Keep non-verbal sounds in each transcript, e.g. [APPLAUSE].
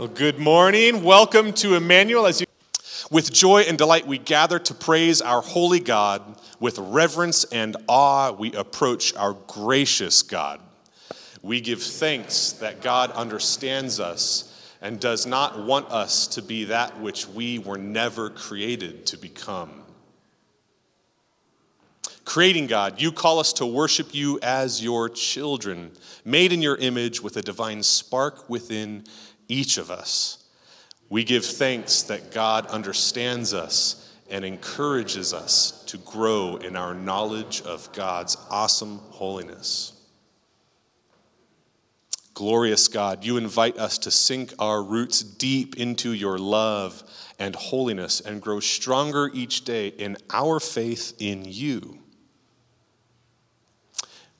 Well, good morning. Welcome to Emmanuel. As you, with joy and delight, we gather to praise our holy God. With reverence and awe, we approach our gracious God. We give thanks that God understands us and does not want us to be that which we were never created to become. Creating God, you call us to worship you as your children, made in your image with a divine spark within each of us. We give thanks that God understands us and encourages us to grow in our knowledge of God's awesome holiness. Glorious God, you invite us to sink our roots deep into your love and holiness and grow stronger each day in our faith in you.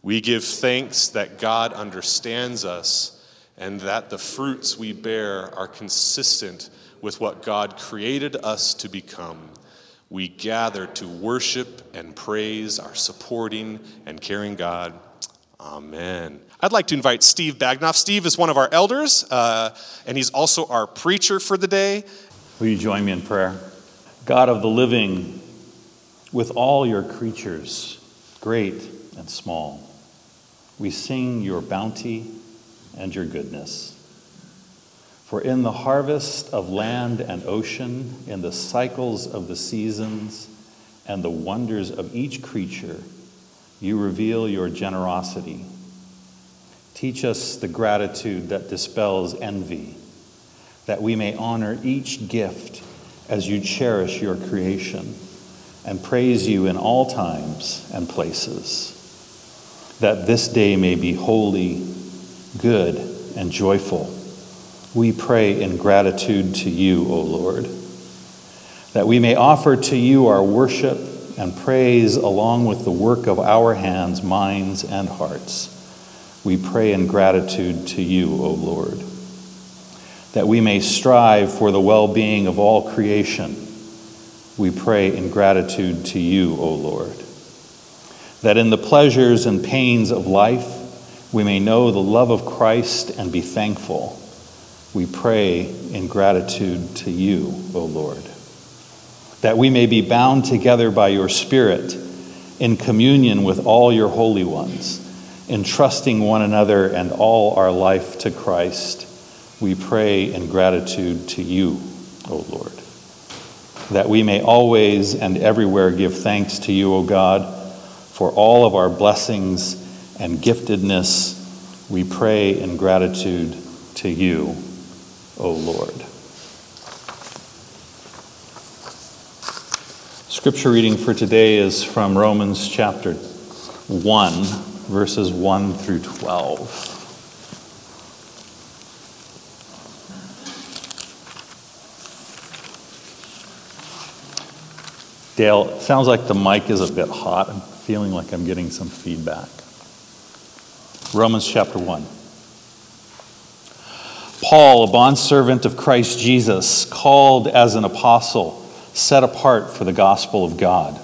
We give thanks that God understands us and that the fruits we bear are consistent with what God created us to become. We gather to worship and praise our supporting and caring God. Amen. I'd like to invite Steve Bagdanov. Steve is one of our elders, uh, and he's also our preacher for the day. Will you join me in prayer? God of the living, with all your creatures, great and small, we sing your bounty and your goodness. For in the harvest of land and ocean, in the cycles of the seasons, and the wonders of each creature, you reveal your generosity. Teach us the gratitude that dispels envy, that we may honor each gift as you cherish your creation and praise you in all times and places, that this day may be holy good, and joyful. We pray in gratitude to you, O Lord, that we may offer to you our worship and praise along with the work of our hands, minds, and hearts. We pray in gratitude to you, O Lord, that we may strive for the well being of all creation. We pray in gratitude to you, O Lord, that in the pleasures and pains of life, we may know the love of Christ and be thankful. We pray in gratitude to you, O Lord. That we may be bound together by your Spirit in communion with all your holy ones, entrusting one another and all our life to Christ. We pray in gratitude to you, O Lord. That we may always and everywhere give thanks to you, O God, for all of our blessings and giftedness, we pray in gratitude to you, O Lord. Scripture reading for today is from Romans chapter 1, verses 1 through 12. Dale, sounds like the mic is a bit hot. I'm feeling like I'm getting some feedback. Romans chapter 1. Paul, a bondservant of Christ Jesus, called as an apostle, set apart for the gospel of God,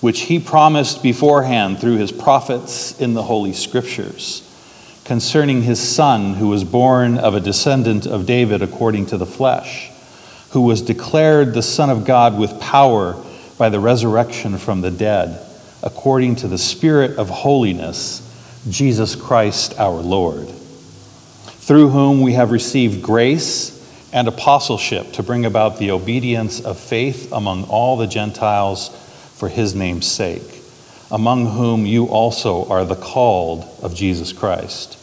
which he promised beforehand through his prophets in the Holy Scriptures, concerning his Son, who was born of a descendant of David according to the flesh, who was declared the Son of God with power by the resurrection from the dead, according to the Spirit of holiness Jesus Christ our Lord, through whom we have received grace and apostleship to bring about the obedience of faith among all the Gentiles for his name's sake, among whom you also are the called of Jesus Christ.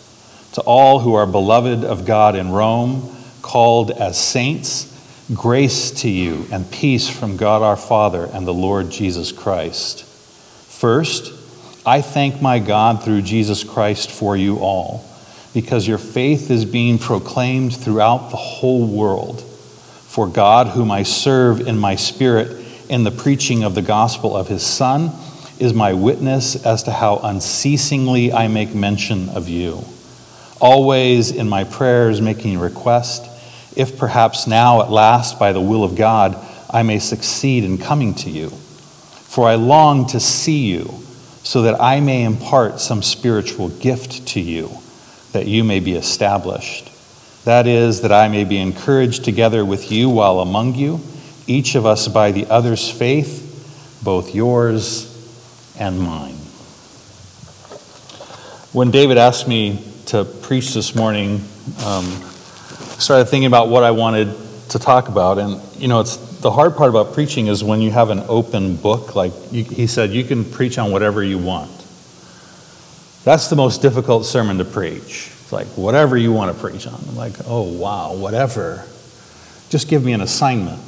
To all who are beloved of God in Rome, called as saints, grace to you and peace from God our Father and the Lord Jesus Christ. First, I thank my God through Jesus Christ for you all, because your faith is being proclaimed throughout the whole world. For God, whom I serve in my spirit in the preaching of the gospel of his Son, is my witness as to how unceasingly I make mention of you. Always in my prayers making request, if perhaps now at last by the will of God I may succeed in coming to you. For I long to see you so that I may impart some spiritual gift to you, that you may be established. That is, that I may be encouraged together with you while among you, each of us by the other's faith, both yours and mine. When David asked me to preach this morning, um, I started thinking about what I wanted to talk about. And, you know, it's the hard part about preaching is when you have an open book. Like you, he said, you can preach on whatever you want. That's the most difficult sermon to preach. It's like, whatever you want to preach on. I'm like, oh, wow, whatever. Just give me an assignment.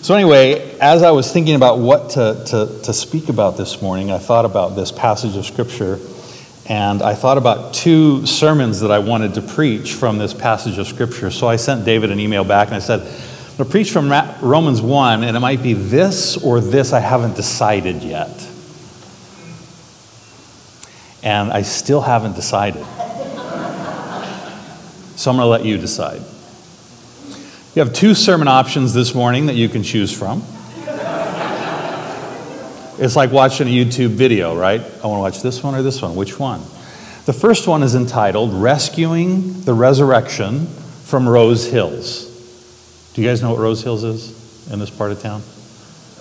So, anyway, as I was thinking about what to, to, to speak about this morning, I thought about this passage of Scripture and I thought about two sermons that I wanted to preach from this passage of Scripture. So I sent David an email back and I said, I'm to preach from Romans 1, and it might be this or this I haven't decided yet. And I still haven't decided. So I'm going to let you decide. You have two sermon options this morning that you can choose from. It's like watching a YouTube video, right? I want to watch this one or this one. Which one? The first one is entitled Rescuing the Resurrection from Rose Hills. Do you guys know what Rose Hills is in this part of town?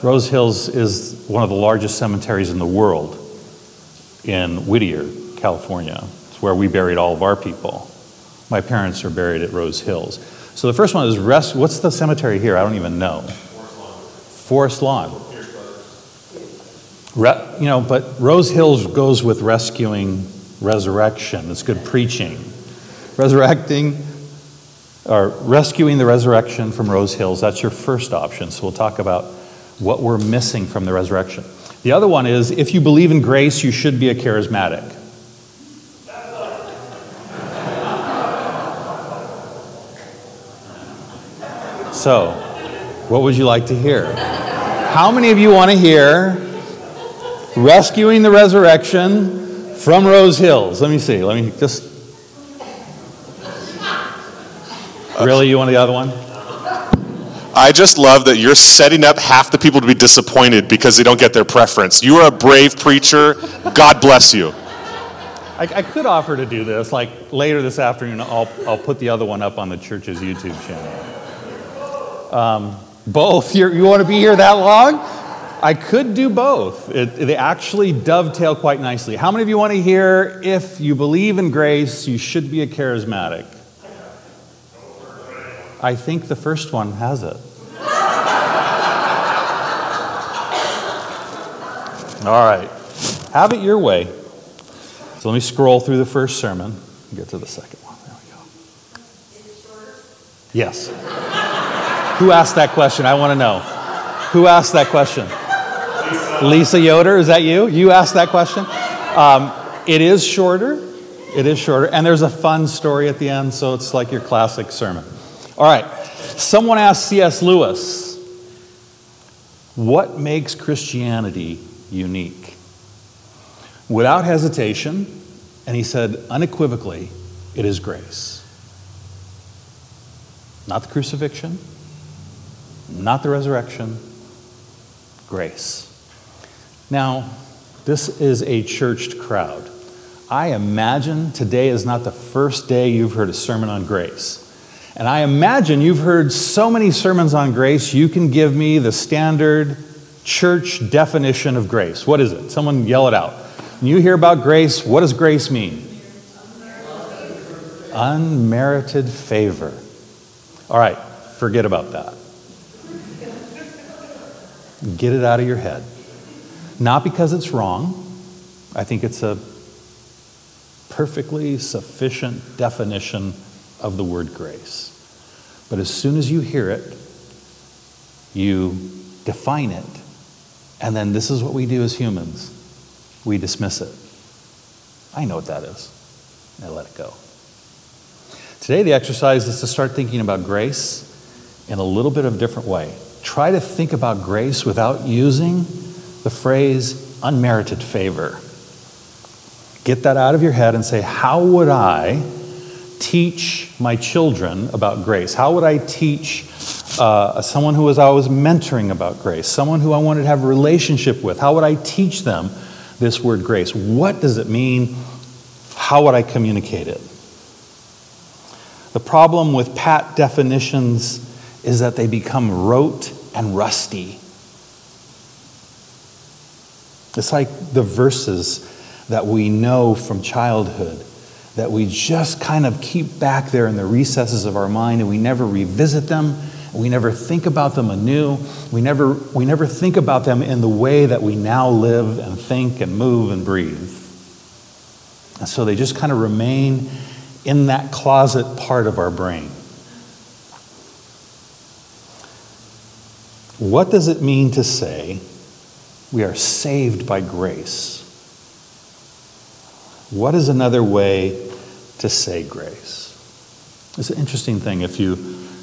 Rose Hills is one of the largest cemeteries in the world in Whittier, California. It's where we buried all of our people. My parents are buried at Rose Hills. So the first one is rest. What's the cemetery here? I don't even know. Forest Lawn. Forest Lawn. Re, you know, but Rose Hills goes with rescuing resurrection. It's good preaching. Resurrecting or rescuing the resurrection from Rose Hills, that's your first option. So we'll talk about what we're missing from the resurrection. The other one is if you believe in grace, you should be a charismatic. So, what would you like to hear? How many of you want to hear rescuing the resurrection from Rose Hills. Let me see. Let me just. Really? You want the other one? I just love that you're setting up half the people to be disappointed because they don't get their preference. You are a brave preacher. God bless you. I, I could offer to do this. Like later this afternoon, I'll, I'll put the other one up on the church's YouTube channel. Um, both. You're, you want to be here that long? I could do both. It, they actually dovetail quite nicely. How many of you want to hear if you believe in grace, you should be a charismatic? I think the first one has it. All right. Have it your way. So let me scroll through the first sermon and get to the second one. There we go. Yes. Who asked that question? I want to know. Who asked that question? Lisa Yoder, is that you? You asked that question? Um, it is shorter. It is shorter. And there's a fun story at the end, so it's like your classic sermon. All right. Someone asked C.S. Lewis, what makes Christianity unique? Without hesitation, and he said unequivocally, it is grace. Not the crucifixion, not the resurrection, grace. Now, this is a churched crowd. I imagine today is not the first day you've heard a sermon on grace. And I imagine you've heard so many sermons on grace, you can give me the standard church definition of grace. What is it? Someone yell it out. When you hear about grace, what does grace mean? Unmerited favor. All right, forget about that. Get it out of your head. Not because it's wrong, I think it's a perfectly sufficient definition of the word grace. But as soon as you hear it, you define it, and then this is what we do as humans we dismiss it. I know what that is. I let it go. Today, the exercise is to start thinking about grace in a little bit of a different way. Try to think about grace without using the phrase unmerited favor. Get that out of your head and say, How would I teach my children about grace? How would I teach uh, someone who was I was mentoring about grace, someone who I wanted to have a relationship with? How would I teach them this word grace? What does it mean? How would I communicate it? The problem with pat definitions is that they become rote and rusty. It's like the verses that we know from childhood that we just kind of keep back there in the recesses of our mind and we never revisit them. We never think about them anew. We never, we never think about them in the way that we now live and think and move and breathe. And so they just kind of remain in that closet part of our brain. What does it mean to say we are saved by grace? What is another way to say grace? It's an interesting thing if you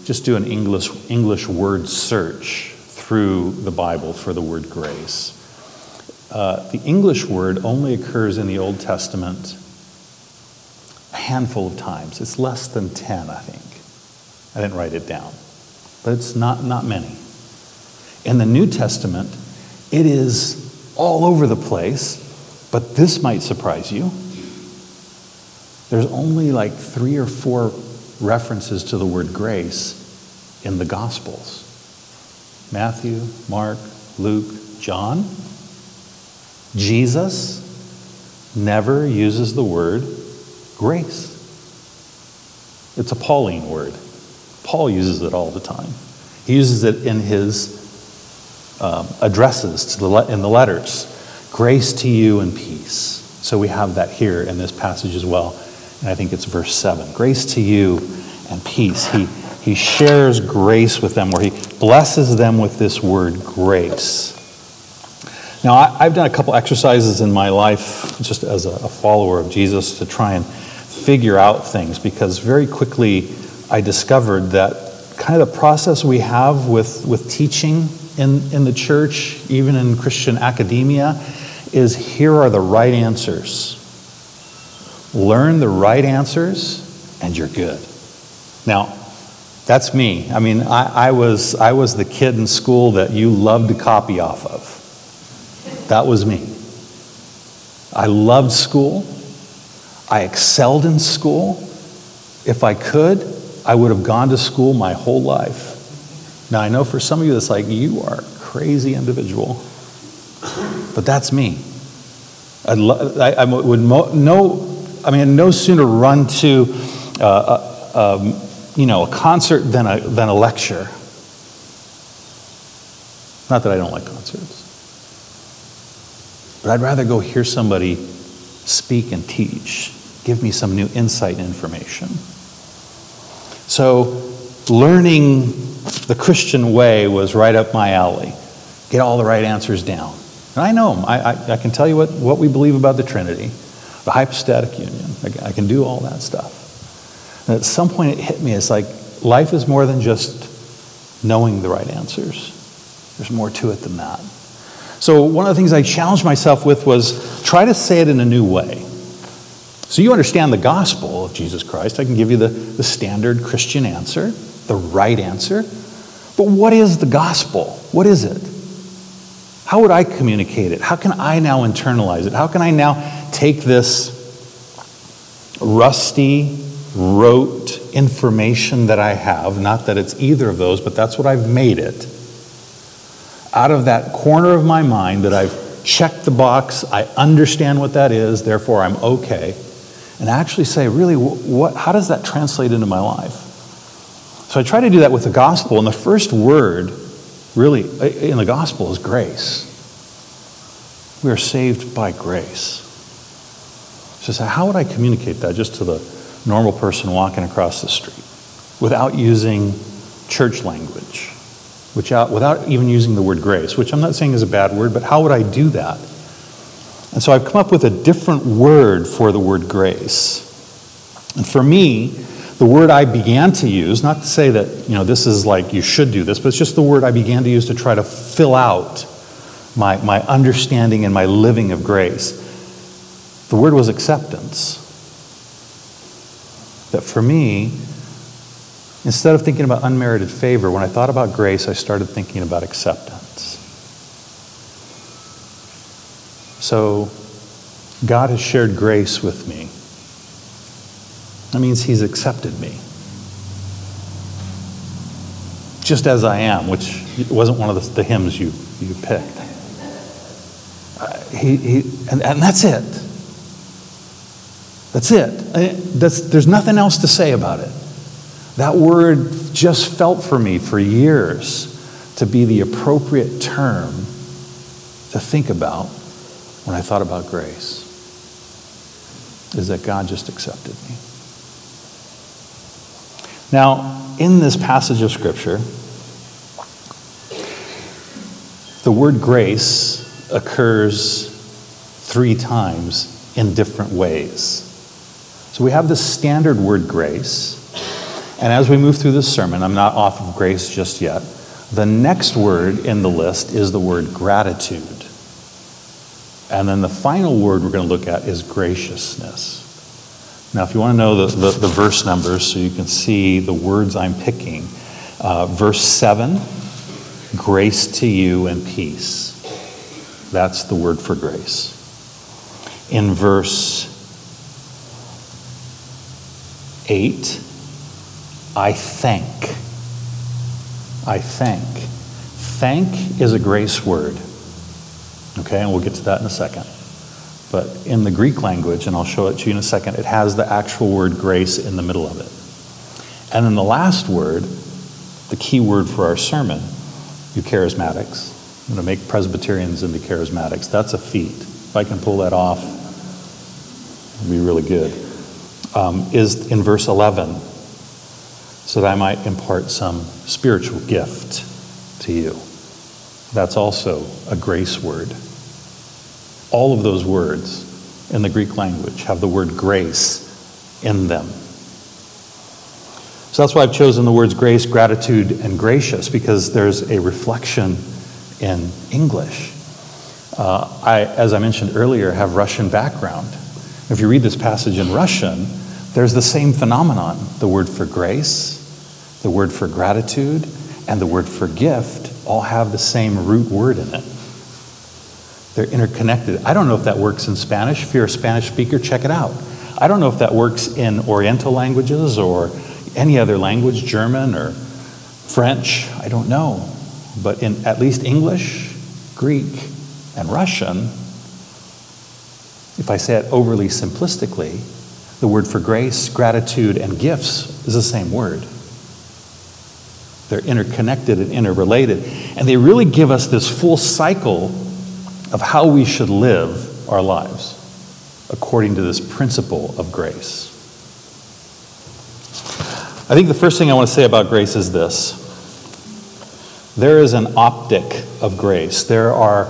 just do an English, English word search through the Bible for the word grace. Uh, the English word only occurs in the Old Testament a handful of times. It's less than 10, I think. I didn't write it down, but it's not, not many. In the New Testament, it is all over the place, but this might surprise you. There's only like three or four references to the word grace in the Gospels Matthew, Mark, Luke, John. Jesus never uses the word grace. It's a Pauline word. Paul uses it all the time. He uses it in his um, addresses to the in the letters. Grace to you and peace. So we have that here in this passage as well. And I think it's verse 7. Grace to you and peace. He, he shares grace with them, where he blesses them with this word, grace. Now, I, have done a couple exercises in my life, just as a, a follower of Jesus, to try and figure out things, because very quickly I discovered that kind of the process we have with, with teaching in, in the church, even in Christian academia, is here are the right answers. Learn the right answers, and you're good. Now, that's me. I mean, I, I, was, I was the kid in school that you loved to copy off of. That was me. I loved school. I excelled in school. If I could, I would have gone to school my whole life. Now, I know for some of you, it's like, you are a crazy individual. But that's me. I'd lo- I, I would mo- I mean, no sooner run to, uh, uh, um, you know, a concert than a, than a lecture. Not that I don't like concerts. But I'd rather go hear somebody speak and teach, give me some new insight and information. So, learning the Christian way was right up my alley. Get all the right answers down. And I know them. I, I, I can tell you what, what we believe about the Trinity, the hypostatic union. I, can do all that stuff. And at some point it hit me. It's like life is more than just knowing the right answers, there's more to it than that. So, one of the things I challenged myself with was try to say it in a new way. So, you understand the gospel of Jesus Christ. I can give you the, the standard Christian answer, the right answer. But what is the gospel? What is it? How would I communicate it? How can I now internalize it? How can I now take this rusty, rote information that I have, not that it's either of those, but that's what I've made it, out of that corner of my mind that I've checked the box, I understand what that is, therefore I'm okay, and actually say, really, what, how does that translate into my life? So I try to do that with the gospel, and the first word, really, in the gospel is grace. We are saved by grace. So, how would I communicate that just to the normal person walking across the street without using church language, without, uh, without even using the word grace, which I'm not saying is a bad word, but how would I do that? And so I've come up with a different word for the word grace. And for me, the word I began to use, not to say that, you know, this is like you should do this, but it's just the word I began to use to try to fill out my, my understanding and my living of grace. The word was acceptance. That for me, instead of thinking about unmerited favor, when I thought about grace, I started thinking about acceptance. So, God has shared grace with me that means he's accepted me. just as I am, which wasn't one of the, the hymns you, you picked. Uh, he, he, and, and that's it. That's it. That's, there's nothing else to say about it. That word just felt for me for years to be the appropriate term to think about when I thought about grace. Is that God just accepted me. Now, in this passage of Scripture, the word grace occurs three times in different ways. So we have the standard word grace, and as we move through this sermon, I'm not off of grace just yet. The next word in the list is the word gratitude. And then the final word we're going to look at is graciousness. Now, if you want to know the, the, the verse numbers so you can see the words I'm picking, uh, verse 7, grace to you and peace. That's the word for grace. In verse 8, I thank. I thank. Thank is a grace word. Okay, and we'll get to that in a second. But in the Greek language, and I'll show it to you in a second, it has the actual word grace in the middle of it. And then the last word, the key word for our sermon, you charismatics. I'm going to make Presbyterians into charismatics. That's a feat. If I can pull that off, it'll be really good. Um, is in verse 11, so that I might impart some spiritual gift to you. That's also a grace word. All of those words in the Greek language have the word grace in them. So that's why I've chosen the words grace, gratitude, and gracious, because there's a reflection in English. Uh, I, as I mentioned earlier, have Russian background. If you read this passage in Russian, there's the same phenomenon. The word for grace, the word for gratitude, and the word for gift all have the same root word in it. They're interconnected. I don't know if that works in Spanish. If you're a Spanish speaker, check it out. I don't know if that works in Oriental languages or any other language, German or French. I don't know. But in at least English, Greek, and Russian, if I say it overly simplistically, the word for grace, gratitude, and gifts is the same word. They're interconnected and interrelated. And they really give us this full cycle of how we should live our lives according to this principle of grace. I think the first thing I want to say about grace is this there is an optic of grace. There are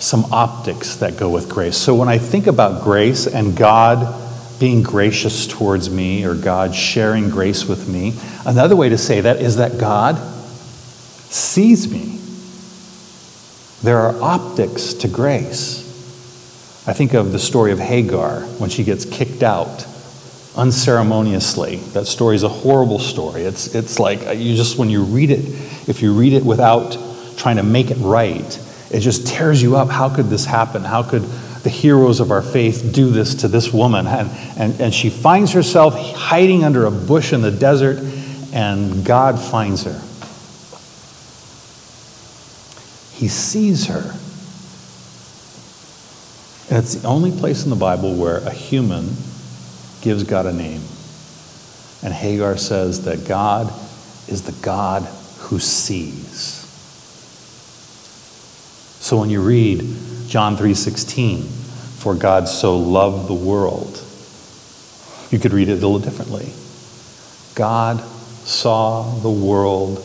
some optics that go with grace. So when I think about grace and God being gracious towards me or God sharing grace with me, another way to say that is that God sees me. There are optics to grace. I think of the story of Hagar when she gets kicked out unceremoniously. That story is a horrible story. It's, it's like uh, you just, when you read it, if you read it without trying to make it right, it just tears you up. How could this happen? How could the heroes of our faith do this to this woman? And, and, and she finds herself hiding under a bush in the desert, and God finds her. He sees her. And it's the only place in the Bible where a human gives God a name. And Hagar says that God is the God who sees. So when you read John 3:16, for God so loved the world, you could read it a little differently. God saw the world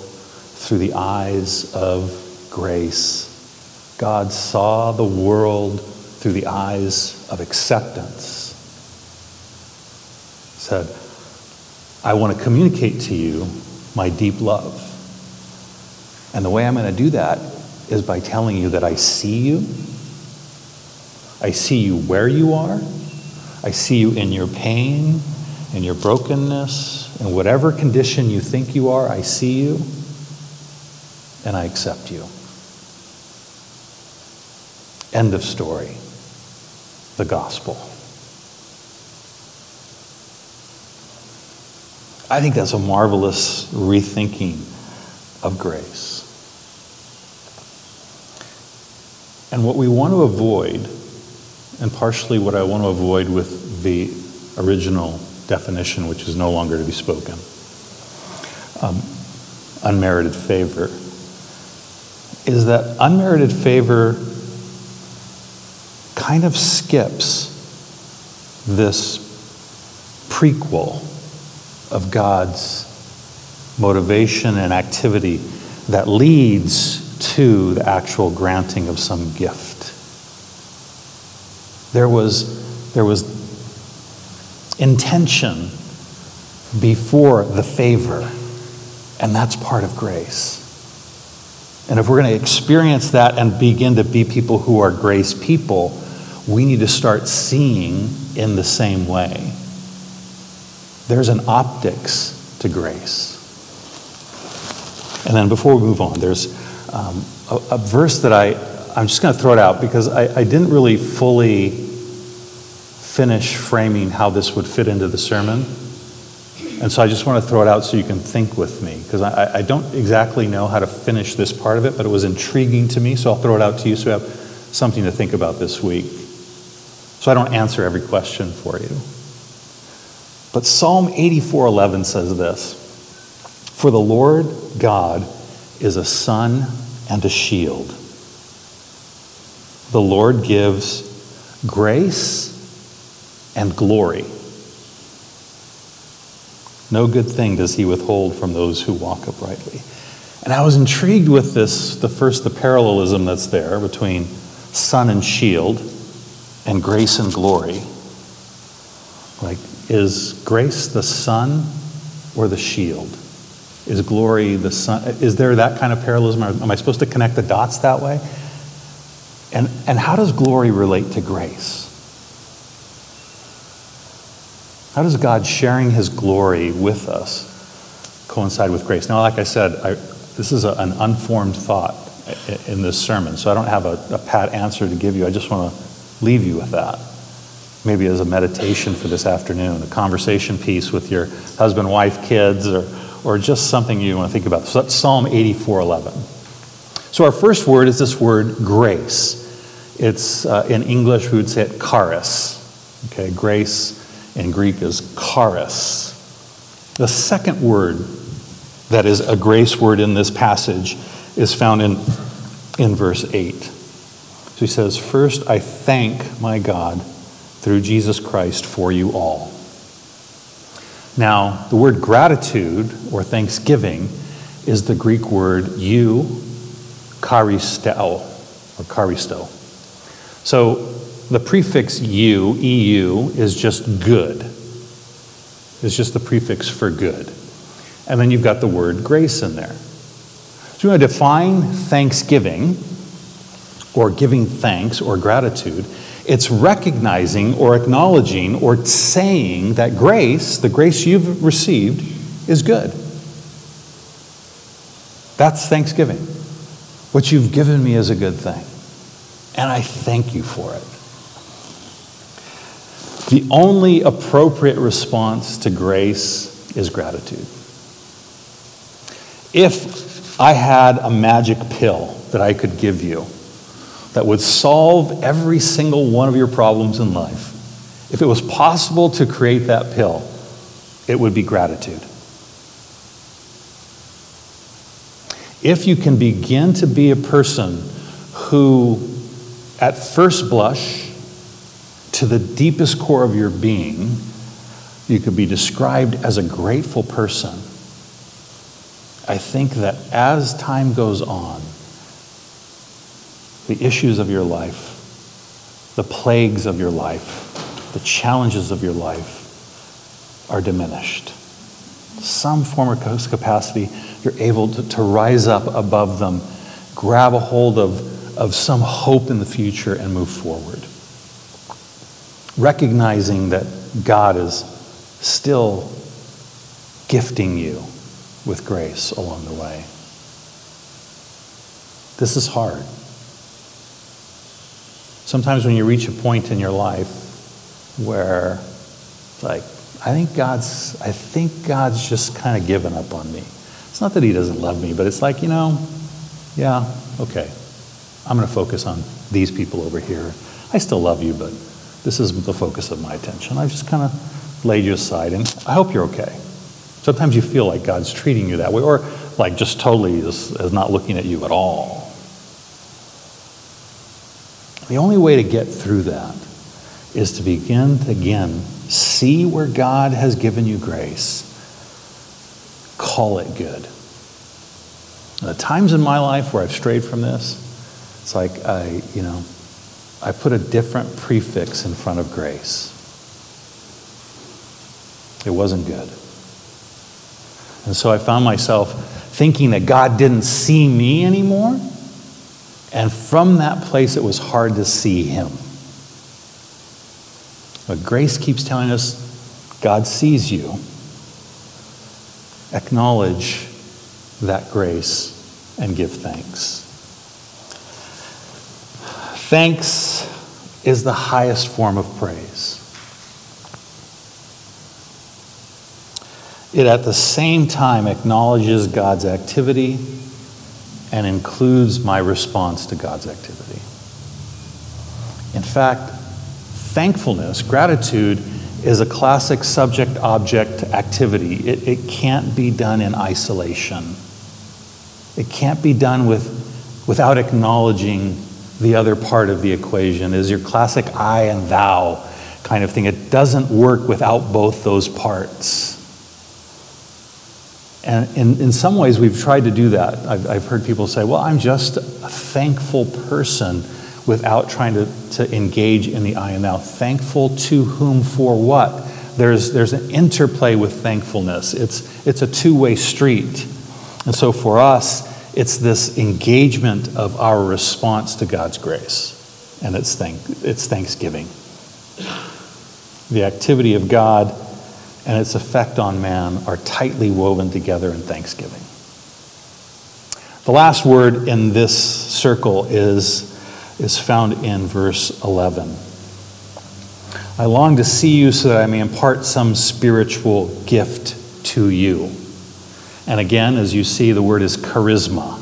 through the eyes of grace. God saw the world through the eyes of acceptance. He said, I want to communicate to you my deep love. And the way I'm going to do that is by telling you that I see you. I see you where you are. I see you in your pain, in your brokenness, in whatever condition you think you are. I see you and I accept you. End of story. The gospel. I think that's a marvelous rethinking of grace. And what we want to avoid, and partially what I want to avoid with the original definition, which is no longer to be spoken, um, unmerited favor, is that unmerited favor kind of skips this prequel of God's motivation and activity that leads to the actual granting of some gift. There was, there was intention before the favor, and that's part of grace. And if we're going to experience that and begin to be people who are grace people, we need to start seeing in the same way. There's an optics to grace. And then before we move on, there's um, a, a, verse that I, I'm just going to throw it out because I, I didn't really fully finish framing how this would fit into the sermon. And so I just want to throw it out so you can think with me because I, I, don't exactly know how to finish this part of it, but it was intriguing to me. So I'll throw it out to you so you have something to think about this week. So I don't answer every question for you. But Psalm 84:11 says this: For the Lord God is a sun and a shield. The Lord gives grace and glory. No good thing does he withhold from those who walk uprightly. And I was intrigued with this, the first, the parallelism that's there between sun and shield and grace and glory. Like, is grace the sun or the shield? Is glory the sun? Is there that kind of parallelism? Am I supposed to connect the dots that way? And, and how does glory relate to grace? How does God sharing his glory with us coincide with grace? Now, like I said, I, this is a, an unformed thought in this sermon, so I don't have a, a pat answer to give you. I just want to leave you with that. Maybe as a meditation for this afternoon, a conversation piece with your husband, wife, kids, or or just something you want to think about. So that's Psalm 84:11. So our first word is this word grace. It's uh, in English we would say it charis. Okay, grace in Greek is charis. The second word that is a grace word in this passage is found in, in verse 8. He says, First, I thank my God through Jesus Christ for you all. Now, the word gratitude or thanksgiving is the Greek word eu charisteo or charisto. So the prefix eu, eu, is just good. It's just the prefix for good. And then you've got the word grace in there. So you want to define thanksgiving or giving thanks or gratitude it's recognizing or acknowledging or saying that grace, the grace you've received, is good. That's thanksgiving. What you've given me is a good thing. And I thank you for it. The only appropriate response to grace is gratitude. If I had a magic pill that I could give you, that would solve every single one of your problems in life, if it was possible to create that pill, it would be gratitude. If you can begin to be a person who, at first blush, to the deepest core of your being, you could be described as a grateful person. I think that as time goes on, the issues of your life, the plagues of your life, the challenges of your life are diminished. Some form or capacity, you're able to, to rise up above them, grab a hold of, of some hope in the future, and move forward. Recognizing that God is still gifting you with grace along the way. This is hard. Sometimes when you reach a point in your life where it's like, I think God's, I think God's just kind of given up on me. It's not that he doesn't love me, but it's like, you know, yeah, okay. I'm going to focus on these people over here. I still love you, but this isn't the focus of my attention. I've just kind of laid you aside, and I hope you're okay. Sometimes you feel like God's treating you that way, or like just totally is, is not looking at you at all. The only way to get through that is to begin to again see where God has given you grace, call it good. The times in my life where I've strayed from this, it's like I, you know, I put a different prefix in front of grace. It wasn't good. And so I found myself thinking that God didn't see me anymore. And from that place, it was hard to see Him. But grace keeps telling us God sees you. Acknowledge that grace and give thanks. Thanks is the highest form of praise. It at the same time acknowledges God's activity and includes my response to God's activity. In fact, thankfulness, gratitude, is a classic subject object activity. It, it can't be done in isolation. It can't be done with, without acknowledging the other part of the equation, is your classic I and thou kind of thing. It doesn't work without both those parts. And in, in some ways, we've tried to do that. I've, I've heard people say, well, I'm just a thankful person without trying to, to engage in the I and thou. Thankful to whom for what? There's, there's an interplay with thankfulness, it's, it's a two way street. And so for us, it's this engagement of our response to God's grace, and it's, thank, it's thanksgiving. The activity of God and its effect on man are tightly woven together in thanksgiving. The last word in this circle is, is found in verse 11. I long to see you so that I may impart some spiritual gift to you. And again, as you see, the word is charisma,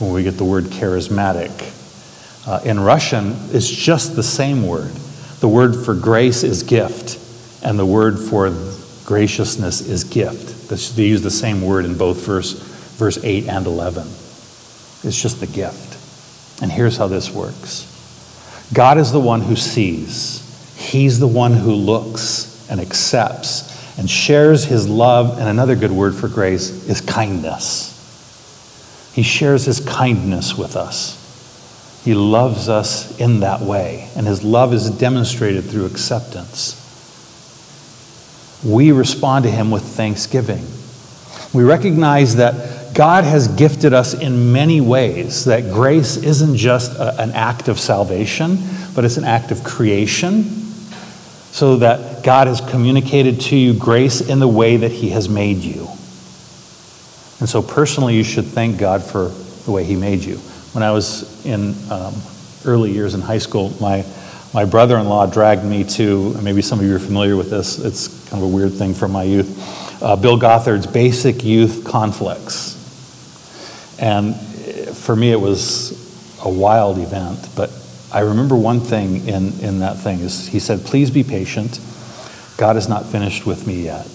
when we get the word charismatic. Uh, in Russian, it's just the same word. The word for grace is gift, and the word for graciousness is gift. They use the same word in both verse, verse 8 and 11. It's just the gift. And here's how this works God is the one who sees, He's the one who looks and accepts and shares His love. And another good word for grace is kindness. He shares His kindness with us. He loves us in that way, and His love is demonstrated through acceptance we respond to Him with thanksgiving. We recognize that God has gifted us in many ways, that grace isn't just a, an act of salvation, but it's an act of creation, so that God has communicated to you grace in the way that He has made you. And so, personally, you should thank God for the way He made you. When I was in um, early years in high school, my my brother in law dragged me to, maybe some of you are familiar with this, it's kind of a weird thing from my youth, uh, Bill Gothard's Basic Youth Conflicts. And for me, it was a wild event, but I remember one thing in, in that thing is he said, Please be patient. God is not finished with me yet.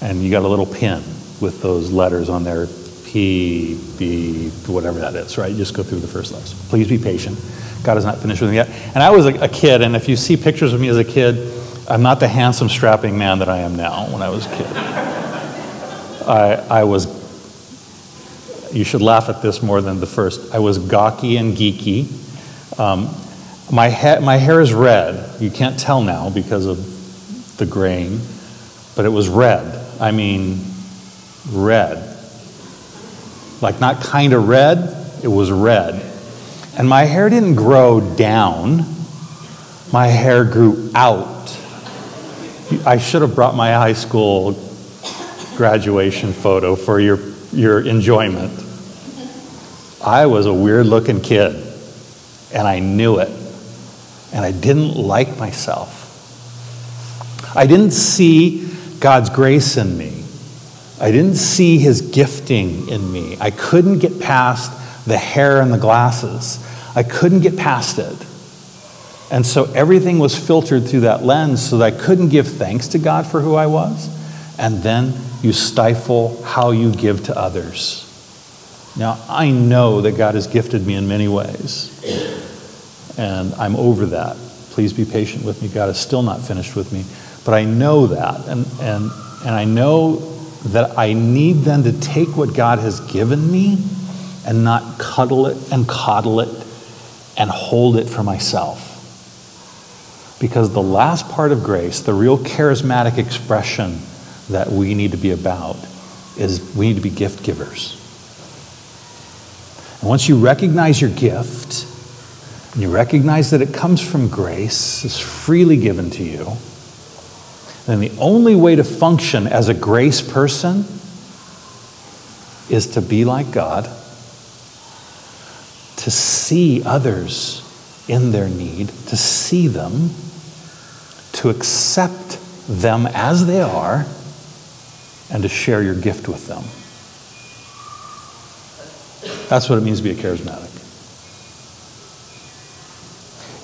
And you got a little pin with those letters on there P, B, whatever that is, right? You just go through the first letters. Please be patient. God is not finished with me yet. And I was a, a, kid, and if you see pictures of me as a kid, I'm not the handsome, strapping man that I am now when I was a kid. I, I was, you should laugh at this more than the first. I was gawky and geeky. Um, my, ha- my hair is red. You can't tell now because of the grain, but it was red. I mean, red. Like, not kind of red, it was red. And my hair didn't grow down, my hair grew out. I should have brought my high school graduation photo for your, your enjoyment. I was a weird looking kid, and I knew it. And I didn't like myself. I didn't see God's grace in me. I didn't see his gifting in me. I couldn't get past the hair and the glasses. I couldn't get past it. And so everything was filtered through that lens so that I couldn't give thanks to God for who I was. And then you stifle how you give to others. Now, I know that God has gifted me in many ways, and I'm over that. Please be patient with me. God is still not finished with me. But I know that, and, and, and I know that I need then to take what God has given me and not cuddle it and coddle it and hold it for myself. Because the last part of grace, the real charismatic expression that we need to be about, is we need to be gift givers. And once you recognize your gift, and you recognize that it comes from grace, is freely given to you, then the only way to function as a grace person is to be like God, to see others in their need, to see them, to accept them as they are, and to share your gift with them. That's what it means to be a charismatic.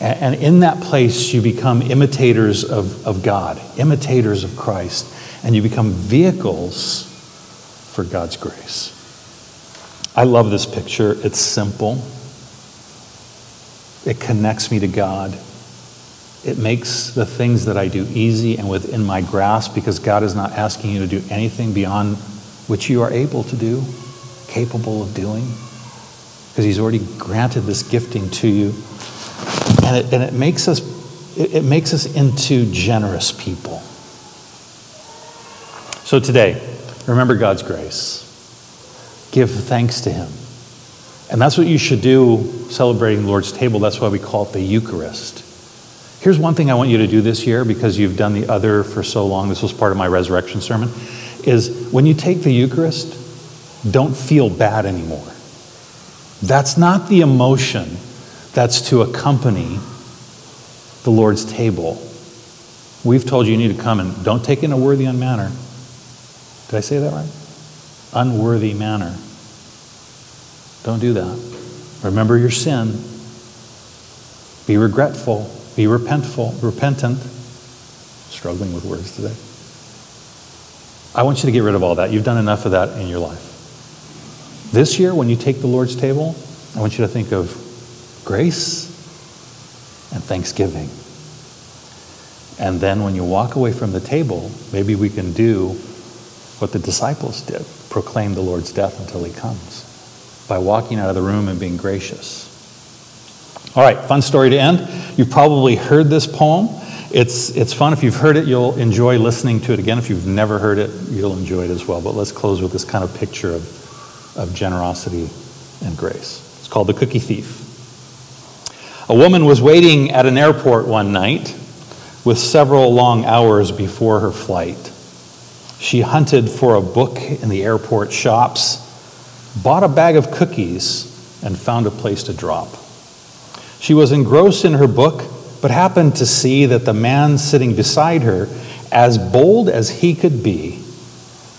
And in that place, you become imitators of, of God, imitators of Christ, and you become vehicles for God's grace. I love this picture. It's simple, it connects me to God. It makes the things that I do easy and within my grasp because God is not asking you to do anything beyond which you are able to do, capable of doing, because He's already granted this gifting to you and it, and it makes us it, it makes us into generous people. So today, remember God's grace. Give thanks to Him. And that's what you should do celebrating the Lord's table. That's why we call it the Eucharist. Here's one thing I want you to do this year because you've done the other for so long. This was part of my resurrection sermon. Is when you take the Eucharist, don't feel bad anymore. That's not the emotion that's to accompany the Lord's table. We've told you you need to come and don't take in a worthy manner. Did I say that right? Unworthy manner. Don't do that. Remember your sin. Be regretful. Be repentful, repentant. Struggling with words today. I want you to get rid of all that. You've done enough of that in your life. This year, when you take the Lord's table, I want you to think of grace and thanksgiving. And then when you walk away from the table, maybe we can do what the disciples did proclaim the Lord's death until he comes by walking out of the room and being gracious. All right, fun story to end. You've probably heard this poem. It's, it's fun. If you've heard it, you'll enjoy listening to it again. If you've never heard it, you'll enjoy it as well. But let's close with this kind of picture of, of generosity and grace. It's called The Cookie Thief. A woman was waiting at an airport one night with several long hours before her flight. She hunted for a book in the airport shops, bought a bag of cookies, and found a place to drop. She was engrossed in her book, but happened to see that the man sitting beside her, as bold as he could be,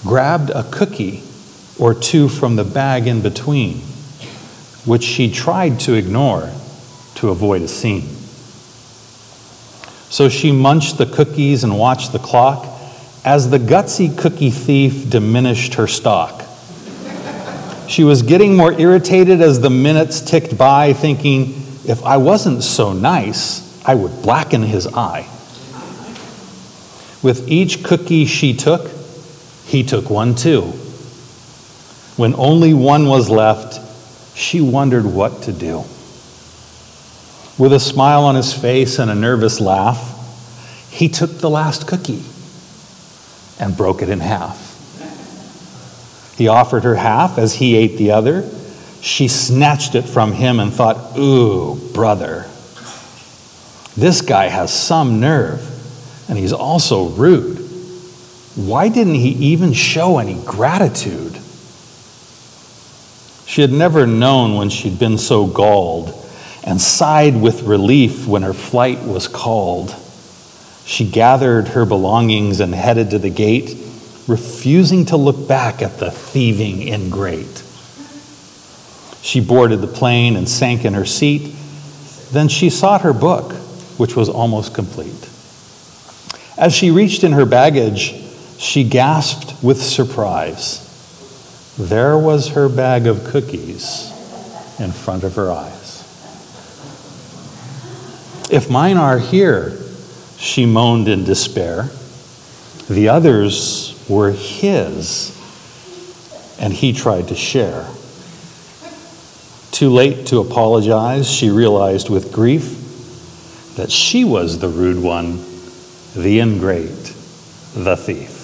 grabbed a cookie or two from the bag in between, which she tried to ignore to avoid a scene. So she munched the cookies and watched the clock as the gutsy cookie thief diminished her stock. She was getting more irritated as the minutes ticked by, thinking, if I wasn't so nice, I would blacken his eye. With each cookie she took, he took one too. When only one was left, she wondered what to do. With a smile on his face and a nervous laugh, he took the last cookie and broke it in half. He offered her half as he ate the other. She snatched it from him and thought, Ooh, brother, this guy has some nerve, and he's also rude. Why didn't he even show any gratitude? She had never known when she'd been so galled and sighed with relief when her flight was called. She gathered her belongings and headed to the gate, refusing to look back at the thieving ingrate. She boarded the plane and sank in her seat. Then she sought her book, which was almost complete. As she reached in her baggage, she gasped with surprise. There was her bag of cookies in front of her eyes. If mine are here, she moaned in despair, the others were his, and he tried to share. Too late to apologize, she realized with grief that she was the rude one, the ingrate, the thief.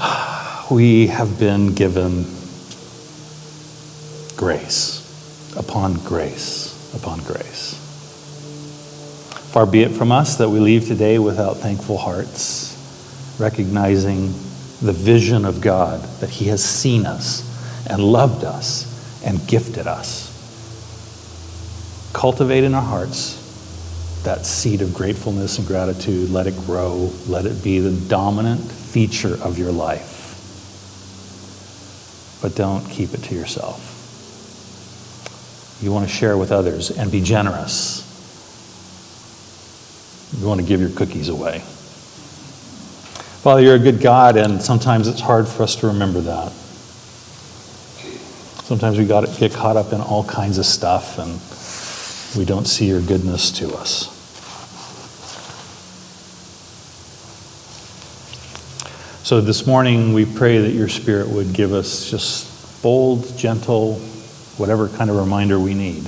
[SIGHS] We have been given grace upon grace upon grace. Far be it from us that we leave today without thankful hearts, recognizing the vision of God that He has seen us and loved us and gifted us. Cultivate in our hearts that seed of gratefulness and gratitude. Let it grow. Let it be the dominant feature of your life. But don't keep it to yourself. You want to share with others and be generous. You want to give your cookies away. Father, you're a good God, and sometimes it's hard for us to remember that. Sometimes we got get caught up in all kinds of stuff, and we don't see your goodness to us. So this morning, we pray that your Spirit would give us just bold, gentle, whatever kind of reminder we need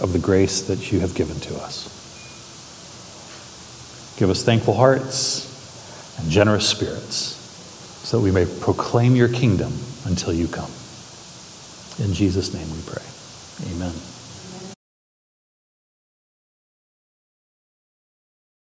of the grace that you have given to us. Give us thankful hearts and generous spirits so that we may proclaim your kingdom until you come. In Jesus' name we pray. Amen.